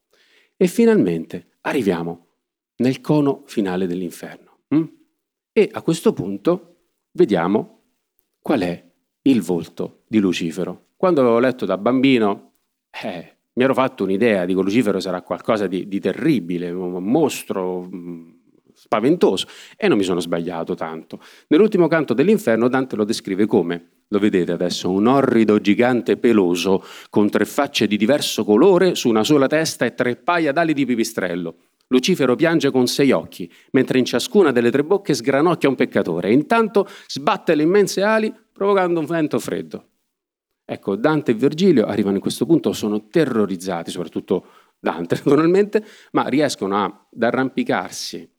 E finalmente arriviamo nel cono finale dell'inferno. Hm? E a questo punto vediamo qual è il volto di Lucifero. Quando l'avevo letto da bambino, eh, mi ero fatto un'idea, dico Lucifero sarà qualcosa di, di terribile, un mostro mm, spaventoso, e non mi sono sbagliato tanto. Nell'ultimo canto dell'inferno Dante lo descrive come, lo vedete adesso, un orrido gigante peloso con tre facce di diverso colore su una sola testa e tre paia d'ali di pipistrello Lucifero piange con sei occhi, mentre in ciascuna delle tre bocche sgranocchia un peccatore e intanto sbatte le immense ali provocando un vento freddo. Ecco, Dante e Virgilio arrivano in questo punto, sono terrorizzati, soprattutto Dante naturalmente, ma riescono ad arrampicarsi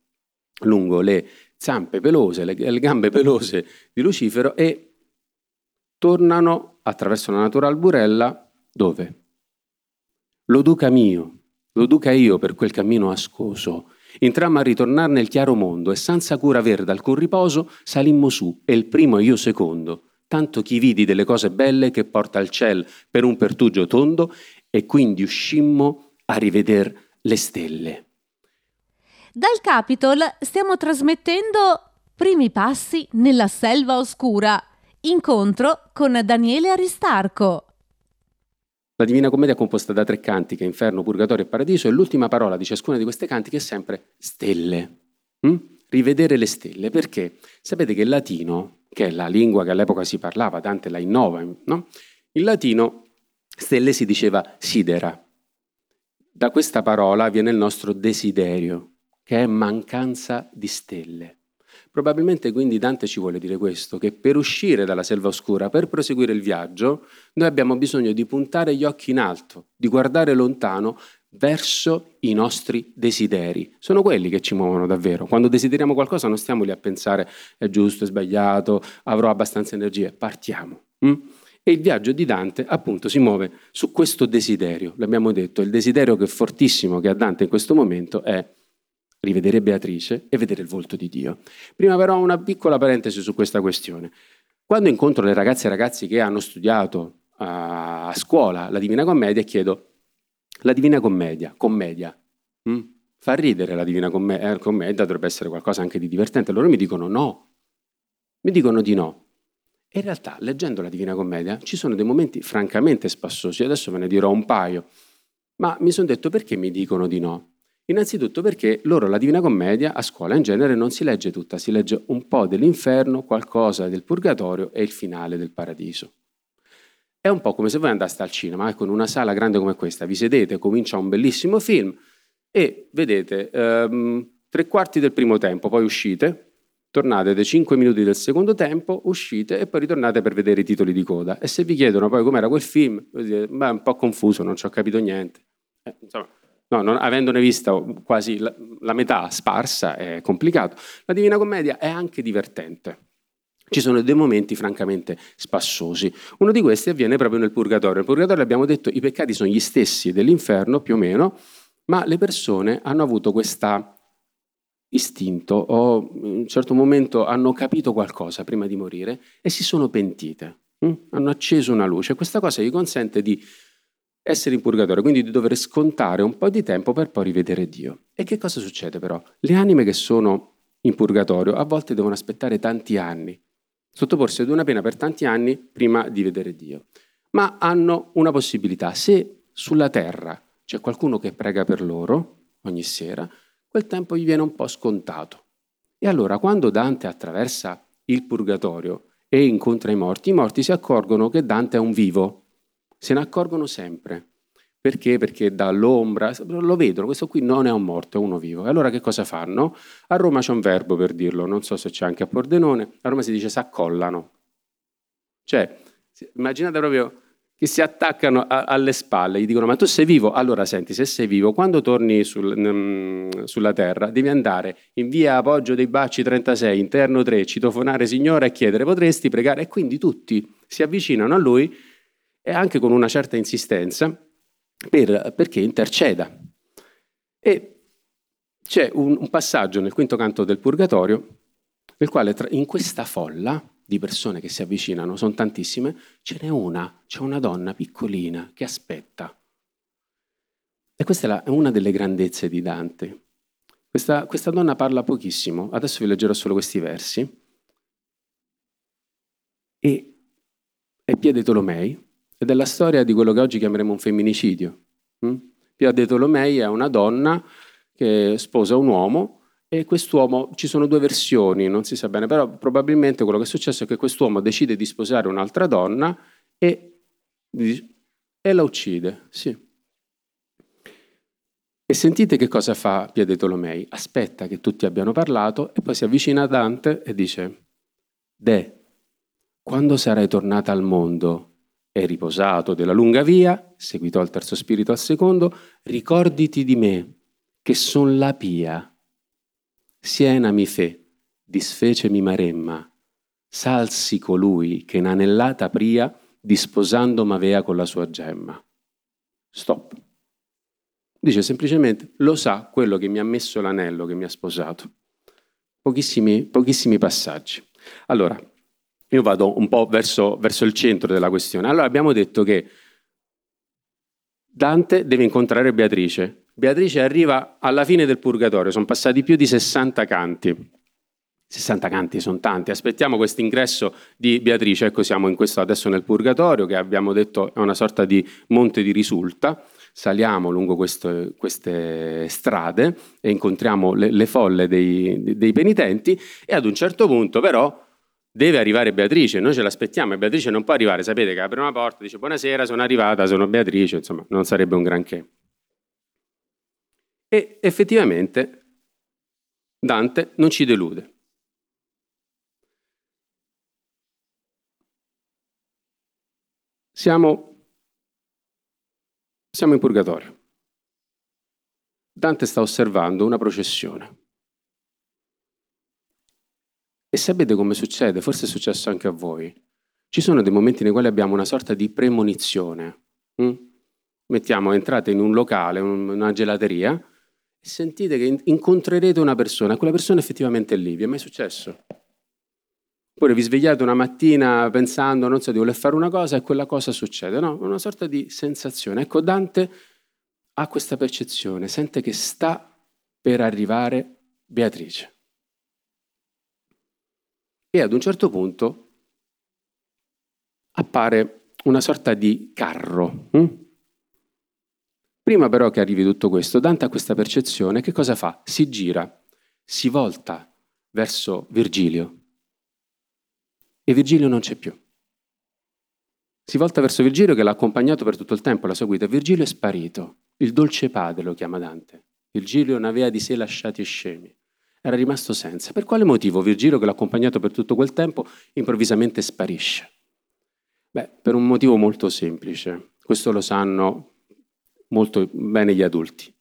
lungo le zampe pelose, le, le gambe pelose di Lucifero e tornano attraverso la natural burella dove? Lo duca mio, lo duca io per quel cammino ascoso. Entrammo a ritornare nel chiaro mondo e senza cura aver alcun riposo salimmo su, e il primo e io secondo. Tanto chi vidi delle cose belle che porta al ciel per un pertugio tondo, e quindi uscimmo a riveder le stelle. Dal Capitol stiamo trasmettendo Primi passi nella selva oscura. Incontro con Daniele Aristarco. La Divina Commedia è composta da tre cantiche, Inferno, Purgatorio e Paradiso, e l'ultima parola di ciascuna di queste cantiche è sempre stelle. Mm? Rivedere le stelle, perché sapete che il latino, che è la lingua che all'epoca si parlava, Dante la innova, no? il latino Stelle si diceva sidera. Da questa parola viene il nostro desiderio, che è mancanza di stelle. Probabilmente quindi Dante ci vuole dire questo, che per uscire dalla selva oscura, per proseguire il viaggio, noi abbiamo bisogno di puntare gli occhi in alto, di guardare lontano verso i nostri desideri. Sono quelli che ci muovono davvero. Quando desideriamo qualcosa non stiamo lì a pensare è giusto, è sbagliato, avrò abbastanza energie, partiamo. Mm? E il viaggio di Dante appunto si muove su questo desiderio, l'abbiamo detto, il desiderio che è fortissimo che ha Dante in questo momento è rivedere Beatrice e vedere il volto di Dio. Prima però una piccola parentesi su questa questione. Quando incontro le ragazze e ragazzi che hanno studiato a scuola la Divina Commedia chiedo, la Divina Commedia, commedia, hm? fa ridere la Divina Commedia, eh, commedia dovrebbe essere qualcosa anche di divertente, loro mi dicono no, mi dicono di no. In realtà, leggendo la Divina Commedia, ci sono dei momenti francamente spassosi, adesso ve ne dirò un paio, ma mi sono detto perché mi dicono di no? Innanzitutto perché loro la Divina Commedia a scuola in genere non si legge tutta, si legge un po' dell'inferno, qualcosa del purgatorio e il finale del paradiso. È un po' come se voi andaste al cinema, ecco, in una sala grande come questa, vi sedete, comincia un bellissimo film e vedete ehm, tre quarti del primo tempo, poi uscite, tornate dei 5 minuti del secondo tempo, uscite e poi ritornate per vedere i titoli di coda. E se vi chiedono poi com'era quel film, dite, beh, un po' confuso, non ci ho capito niente. Eh, insomma, no, non, avendone vista quasi la, la metà sparsa è complicato. La Divina Commedia è anche divertente. Ci sono dei momenti francamente spassosi. Uno di questi avviene proprio nel Purgatorio. Nel Purgatorio abbiamo detto i peccati sono gli stessi dell'inferno, più o meno, ma le persone hanno avuto questa istinto o in un certo momento hanno capito qualcosa prima di morire e si sono pentite, hm? hanno acceso una luce. Questa cosa gli consente di essere in purgatorio, quindi di dover scontare un po' di tempo per poi rivedere Dio. E che cosa succede però? Le anime che sono in purgatorio a volte devono aspettare tanti anni, sottoporsi ad una pena per tanti anni prima di vedere Dio. Ma hanno una possibilità, se sulla terra c'è qualcuno che prega per loro ogni sera, quel tempo gli viene un po' scontato. E allora quando Dante attraversa il purgatorio e incontra i morti, i morti si accorgono che Dante è un vivo, se ne accorgono sempre. Perché? Perché dall'ombra lo vedono, questo qui non è un morto, è uno vivo. E allora che cosa fanno? A Roma c'è un verbo per dirlo, non so se c'è anche a Pordenone, a Roma si dice s'accollano. Cioè, immaginate proprio che si attaccano a, alle spalle, gli dicono ma tu sei vivo? Allora senti, se sei vivo, quando torni sul, mh, sulla terra devi andare in via Appoggio dei Bacci 36, interno 3, citofonare signora e chiedere potresti pregare? E quindi tutti si avvicinano a lui e anche con una certa insistenza per, perché interceda. E c'è un, un passaggio nel quinto canto del Purgatorio nel quale tra, in questa folla di persone che si avvicinano, sono tantissime, ce n'è una, c'è una donna piccolina che aspetta. E questa è, la, è una delle grandezze di Dante. Questa, questa donna parla pochissimo, adesso vi leggerò solo questi versi. E è Pia de Tolomei, ed è la storia di quello che oggi chiameremo un femminicidio. Mm? Pia de Tolomei è una donna che sposa un uomo e quest'uomo, ci sono due versioni, non si sa bene, però probabilmente quello che è successo è che quest'uomo decide di sposare un'altra donna e, e la uccide. Sì. E sentite che cosa fa Piede Tolomei. Aspetta che tutti abbiano parlato e poi si avvicina a Dante e dice, De, quando sarai tornata al mondo e riposato della lunga via, seguitò il terzo spirito al secondo, ricorditi di me, che son la pia Siena mi fe, disfece mi maremma, salsi colui che in anellata pria disposando m'avea con la sua gemma. Stop. Dice semplicemente, lo sa quello che mi ha messo l'anello, che mi ha sposato. Pochissimi, pochissimi passaggi. Allora, io vado un po' verso, verso il centro della questione. Allora abbiamo detto che Dante deve incontrare Beatrice, Beatrice arriva alla fine del purgatorio, sono passati più di 60 canti. 60 canti sono tanti, aspettiamo questo ingresso di Beatrice, ecco siamo in questo adesso nel purgatorio che abbiamo detto è una sorta di monte di risulta, saliamo lungo questo, queste strade e incontriamo le, le folle dei, dei penitenti e ad un certo punto però deve arrivare Beatrice, noi ce l'aspettiamo e Beatrice non può arrivare, sapete che apre una porta, dice buonasera, sono arrivata, sono Beatrice, insomma, non sarebbe un granché. E effettivamente Dante non ci delude. Siamo, siamo in purgatorio. Dante sta osservando una processione. E sapete come succede? Forse è successo anche a voi. Ci sono dei momenti nei quali abbiamo una sorta di premonizione. Hm? Mettiamo, entrate in un locale, una gelateria, e sentite che incontrerete una persona, quella persona effettivamente è lì. Vi è mai successo? Oppure vi svegliate una mattina pensando, non so, di voler fare una cosa e quella cosa succede. No, una sorta di sensazione. Ecco, Dante ha questa percezione, sente che sta per arrivare Beatrice. E ad un certo punto appare una sorta di carro. Hm? Prima però che arrivi tutto questo, Dante ha questa percezione, che cosa fa? Si gira, si volta verso Virgilio e Virgilio non c'è più. Si volta verso Virgilio che l'ha accompagnato per tutto il tempo, la sua guida. Virgilio è sparito, il dolce padre lo chiama Dante. Virgilio non aveva di sé lasciati scemi era rimasto senza. Per quale motivo Virgilio, che l'ha accompagnato per tutto quel tempo, improvvisamente sparisce? Beh, per un motivo molto semplice. Questo lo sanno molto bene gli adulti.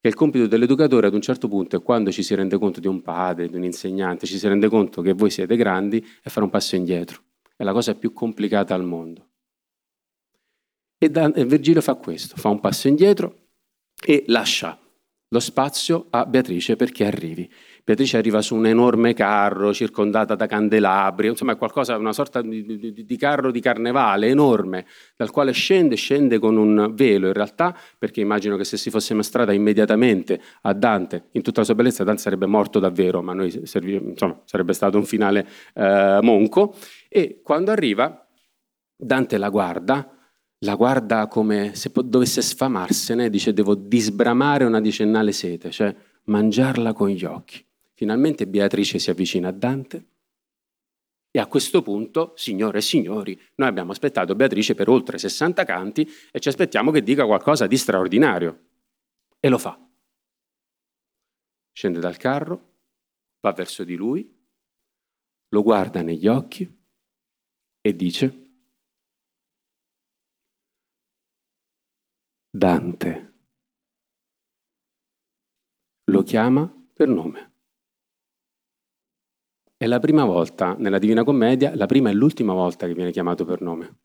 Che il compito dell'educatore ad un certo punto è quando ci si rende conto di un padre, di un insegnante, ci si rende conto che voi siete grandi, è fare un passo indietro. È la cosa più complicata al mondo. E, da, e Virgilio fa questo, fa un passo indietro e lascia lo spazio a Beatrice perché arrivi. Beatrice arriva su un enorme carro circondata da candelabri, insomma è qualcosa, una sorta di, di, di, carro di carnevale enorme, dal quale scende, scende con un velo in realtà, perché immagino che se si fosse mostrata immediatamente a Dante in tutta la sua bellezza, Dante sarebbe morto davvero, ma noi servi, insomma, sarebbe stato un finale eh, monco. E quando arriva, Dante la guarda, la guarda come se dovesse sfamarsene, dice devo disbramare una decennale sete, cioè mangiarla con gli occhi. Finalmente Beatrice si avvicina a Dante e a questo punto, signore e signori, noi abbiamo aspettato Beatrice per oltre 60 canti e ci aspettiamo che dica qualcosa di straordinario. E lo fa. Scende dal carro, va verso di lui, lo guarda negli occhi e dice, Dante. Lo chiama per nome. È la prima volta nella Divina Commedia, la prima e l'ultima volta che viene chiamato per nome.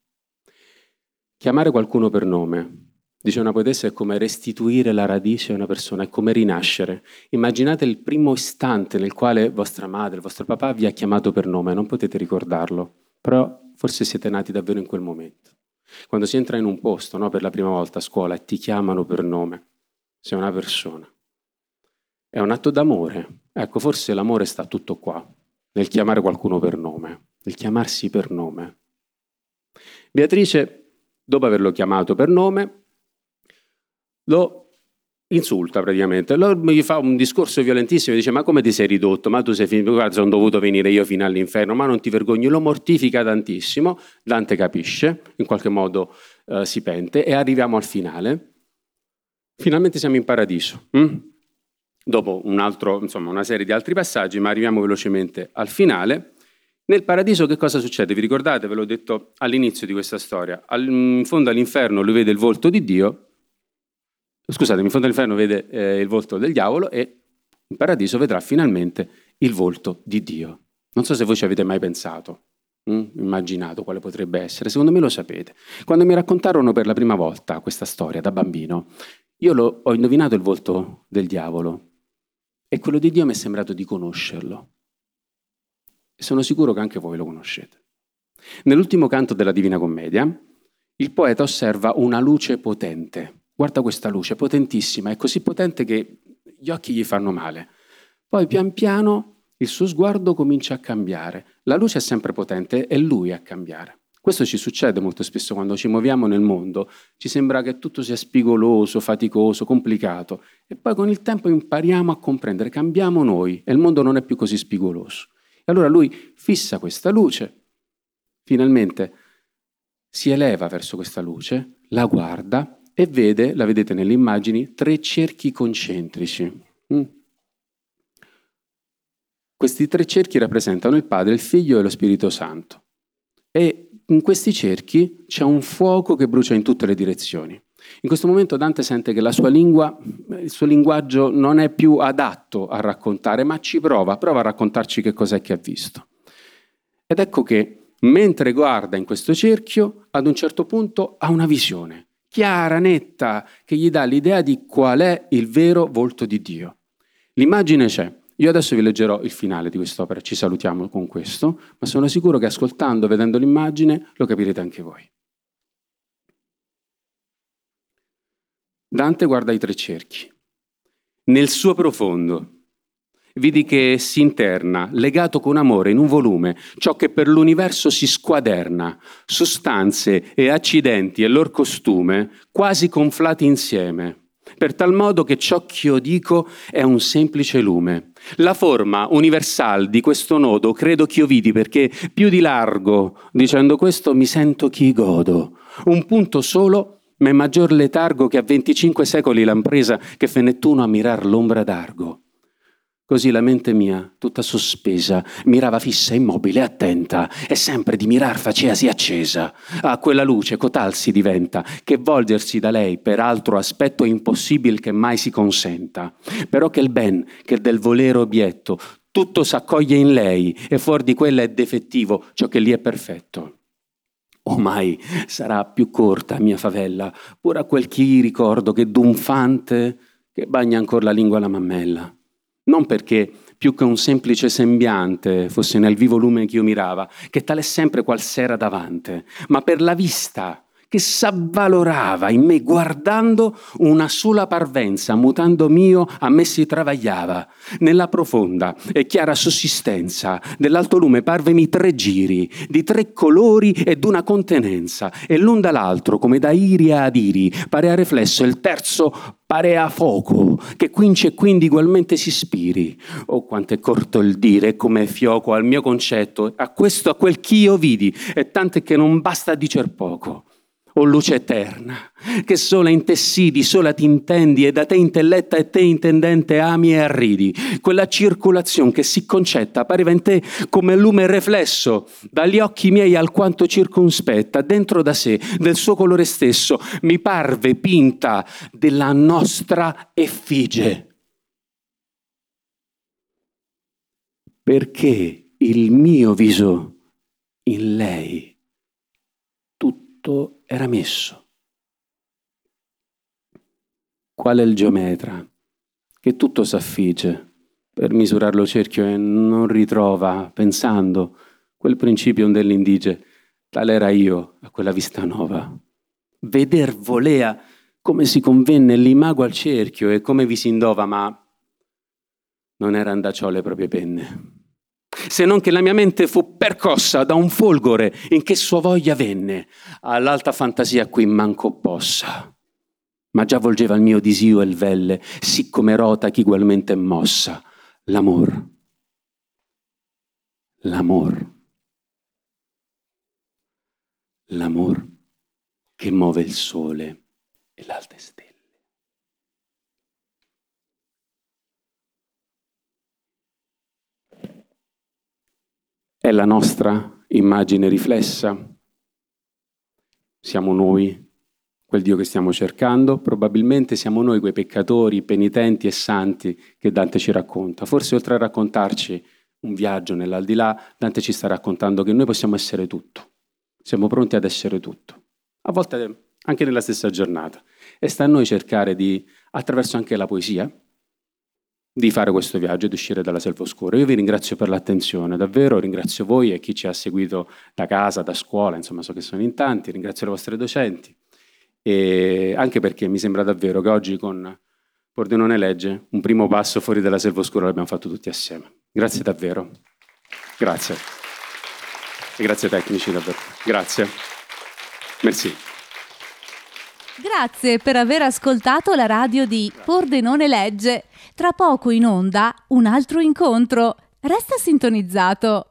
Chiamare qualcuno per nome, dice una poetessa, è come restituire la radice a una persona, è come rinascere. Immaginate il primo istante nel quale vostra madre, il vostro papà vi ha chiamato per nome, non potete ricordarlo, però forse siete nati davvero in quel momento. Quando si entra in un posto no, per la prima volta a scuola e ti chiamano per nome, sei una persona. È un atto d'amore. Ecco, forse l'amore sta tutto qua nel chiamare qualcuno per nome, nel chiamarsi per nome. Beatrice, dopo averlo chiamato per nome, lo insulta praticamente. Allora gli fa un discorso violentissimo, dice ma come ti sei ridotto, ma tu sei finito, guarda sono dovuto venire io fino all'inferno, ma non ti vergogni, lo mortifica tantissimo, Dante capisce, in qualche modo eh, si pente e arriviamo al finale. Finalmente siamo in paradiso. Hm? Dopo un altro, insomma, una serie di altri passaggi, ma arriviamo velocemente al finale. Nel paradiso che cosa succede? Vi ricordate? Ve l'ho detto all'inizio di questa storia. in fondo all'inferno lui vede il volto di Dio, scusate, in fondo all'inferno vede eh, il volto del diavolo e in paradiso vedrà finalmente il volto di Dio. Non so se voi ci avete mai pensato, hm? immaginato quale potrebbe essere, secondo me lo sapete. Quando mi raccontarono per la prima volta questa storia da bambino, io lo, ho indovinato il volto del diavolo e quello di Dio mi è sembrato di conoscerlo. E sono sicuro che anche voi lo conoscete. Nell'ultimo canto della Divina Commedia, il poeta osserva una luce potente. Guarda questa luce, potentissima, è così potente che gli occhi gli fanno male. Poi pian piano il suo sguardo comincia a cambiare. La luce è sempre potente, è lui a cambiare. Questo ci succede molto spesso quando ci muoviamo nel mondo, ci sembra che tutto sia spigoloso, faticoso, complicato e poi con il tempo impariamo a comprendere, cambiamo noi e il mondo non è più così spigoloso. E Allora lui fissa questa luce, finalmente si eleva verso questa luce, la guarda e vede, la vedete nelle immagini, tre cerchi concentrici. Mm. Questi tre cerchi rappresentano il Padre, il Figlio e lo Spirito Santo. E in questi cerchi c'è un fuoco che brucia in tutte le direzioni. In questo momento Dante sente che la sua lingua, il suo linguaggio non è più adatto a raccontare, ma ci prova, prova a raccontarci che cos'è che ha visto. Ed ecco che mentre guarda in questo cerchio, ad un certo punto ha una visione chiara, netta, che gli dà l'idea di qual è il vero volto di Dio. L'immagine c'è. Io adesso vi leggerò il finale di quest'opera, ci salutiamo con questo, ma sono sicuro che ascoltando, vedendo l'immagine, lo capirete anche voi. Dante guarda i tre cerchi. Nel suo profondo vidi che si interna, legato con amore in un volume, ciò che per l'universo si squaderna, sostanze e accidenti e lor costume quasi conflati insieme, per tal modo che ciò che io dico è un semplice lume. La forma universal di questo nodo credo che io vidi perché più di largo, dicendo questo, mi sento chi godo. Un punto solo ma è maggior letargo che a 25 secoli l'impresa che fe Nettuno a mirar l'ombra d'argo. Così la mente mia, tutta sospesa, mirava fissa, immobile, attenta, e sempre di mirar faceasi accesa. A quella luce cotal si diventa, che volgersi da lei per altro aspetto è impossibile che mai si consenta. Però che il ben, che del volere obietto, tutto s'accoglie in lei, e fuori di quella è defettivo ciò che lì è perfetto. O mai sarà più corta mia favella, pur a quel chi ricordo che d'un fante che bagna ancora la lingua alla mammella. Non perché più che un semplice sembiante fosse nel vivo lume che io mirava, che tale sempre qual sera davante, ma per la vista che s'avvalorava in me guardando una sola parvenza, mutando mio, a me si travagliava. Nella profonda e chiara sussistenza dell'alto lume parvemi tre giri, di tre colori e d'una contenenza, e l'un dall'altro, come da iria ad iri, parea riflesso, il terzo parea fuoco, che quince e quindi ugualmente si spiri. Oh, quanto è corto il dire, come fioco al mio concetto, a questo, a quel ch'io vidi, e tante che non basta dicer poco o luce eterna, che sola in te sidi, sola ti intendi e da te intelletta e te intendente ami e arridi, quella circolazione che si concetta pareva in te come lume riflesso dagli occhi miei alquanto circonspetta, dentro da sé, del suo colore stesso, mi parve pinta della nostra effigie. Perché il mio viso in lei tutto era messo. Qual è il geometra che tutto s'affigge per misurarlo cerchio e non ritrova, pensando, quel principio dell'indige, tale era io a quella vista nuova. Veder volea come si convenne l'imago al cerchio e come vi si indova, ma non era andacciò le proprie penne se non che la mia mente fu percossa da un folgore in che sua voglia venne, all'alta fantasia qui manco possa. Ma già volgeva il mio disio e il velle, siccome rota chi ugualmente mossa, l'amor. L'amor. L'amor che muove il sole e l'alte stelle. È la nostra immagine riflessa? Siamo noi quel Dio che stiamo cercando? Probabilmente siamo noi quei peccatori, penitenti e santi che Dante ci racconta. Forse oltre a raccontarci un viaggio nell'aldilà, Dante ci sta raccontando che noi possiamo essere tutto. Siamo pronti ad essere tutto. A volte anche nella stessa giornata. E sta a noi cercare di, attraverso anche la poesia, di fare questo viaggio e di uscire dalla selva oscura. Io vi ringrazio per l'attenzione, davvero, ringrazio voi e chi ci ha seguito da casa, da scuola, insomma so che sono in tanti, ringrazio le vostre docenti e anche perché mi sembra davvero che oggi con Pordenone Legge un primo passo fuori dalla selva oscura l'abbiamo fatto tutti assieme. Grazie davvero. Grazie. E grazie tecnici davvero. Grazie. Merci. Grazie per aver ascoltato la radio di Pordenone Legge. Tra poco in onda un altro incontro. Resta sintonizzato.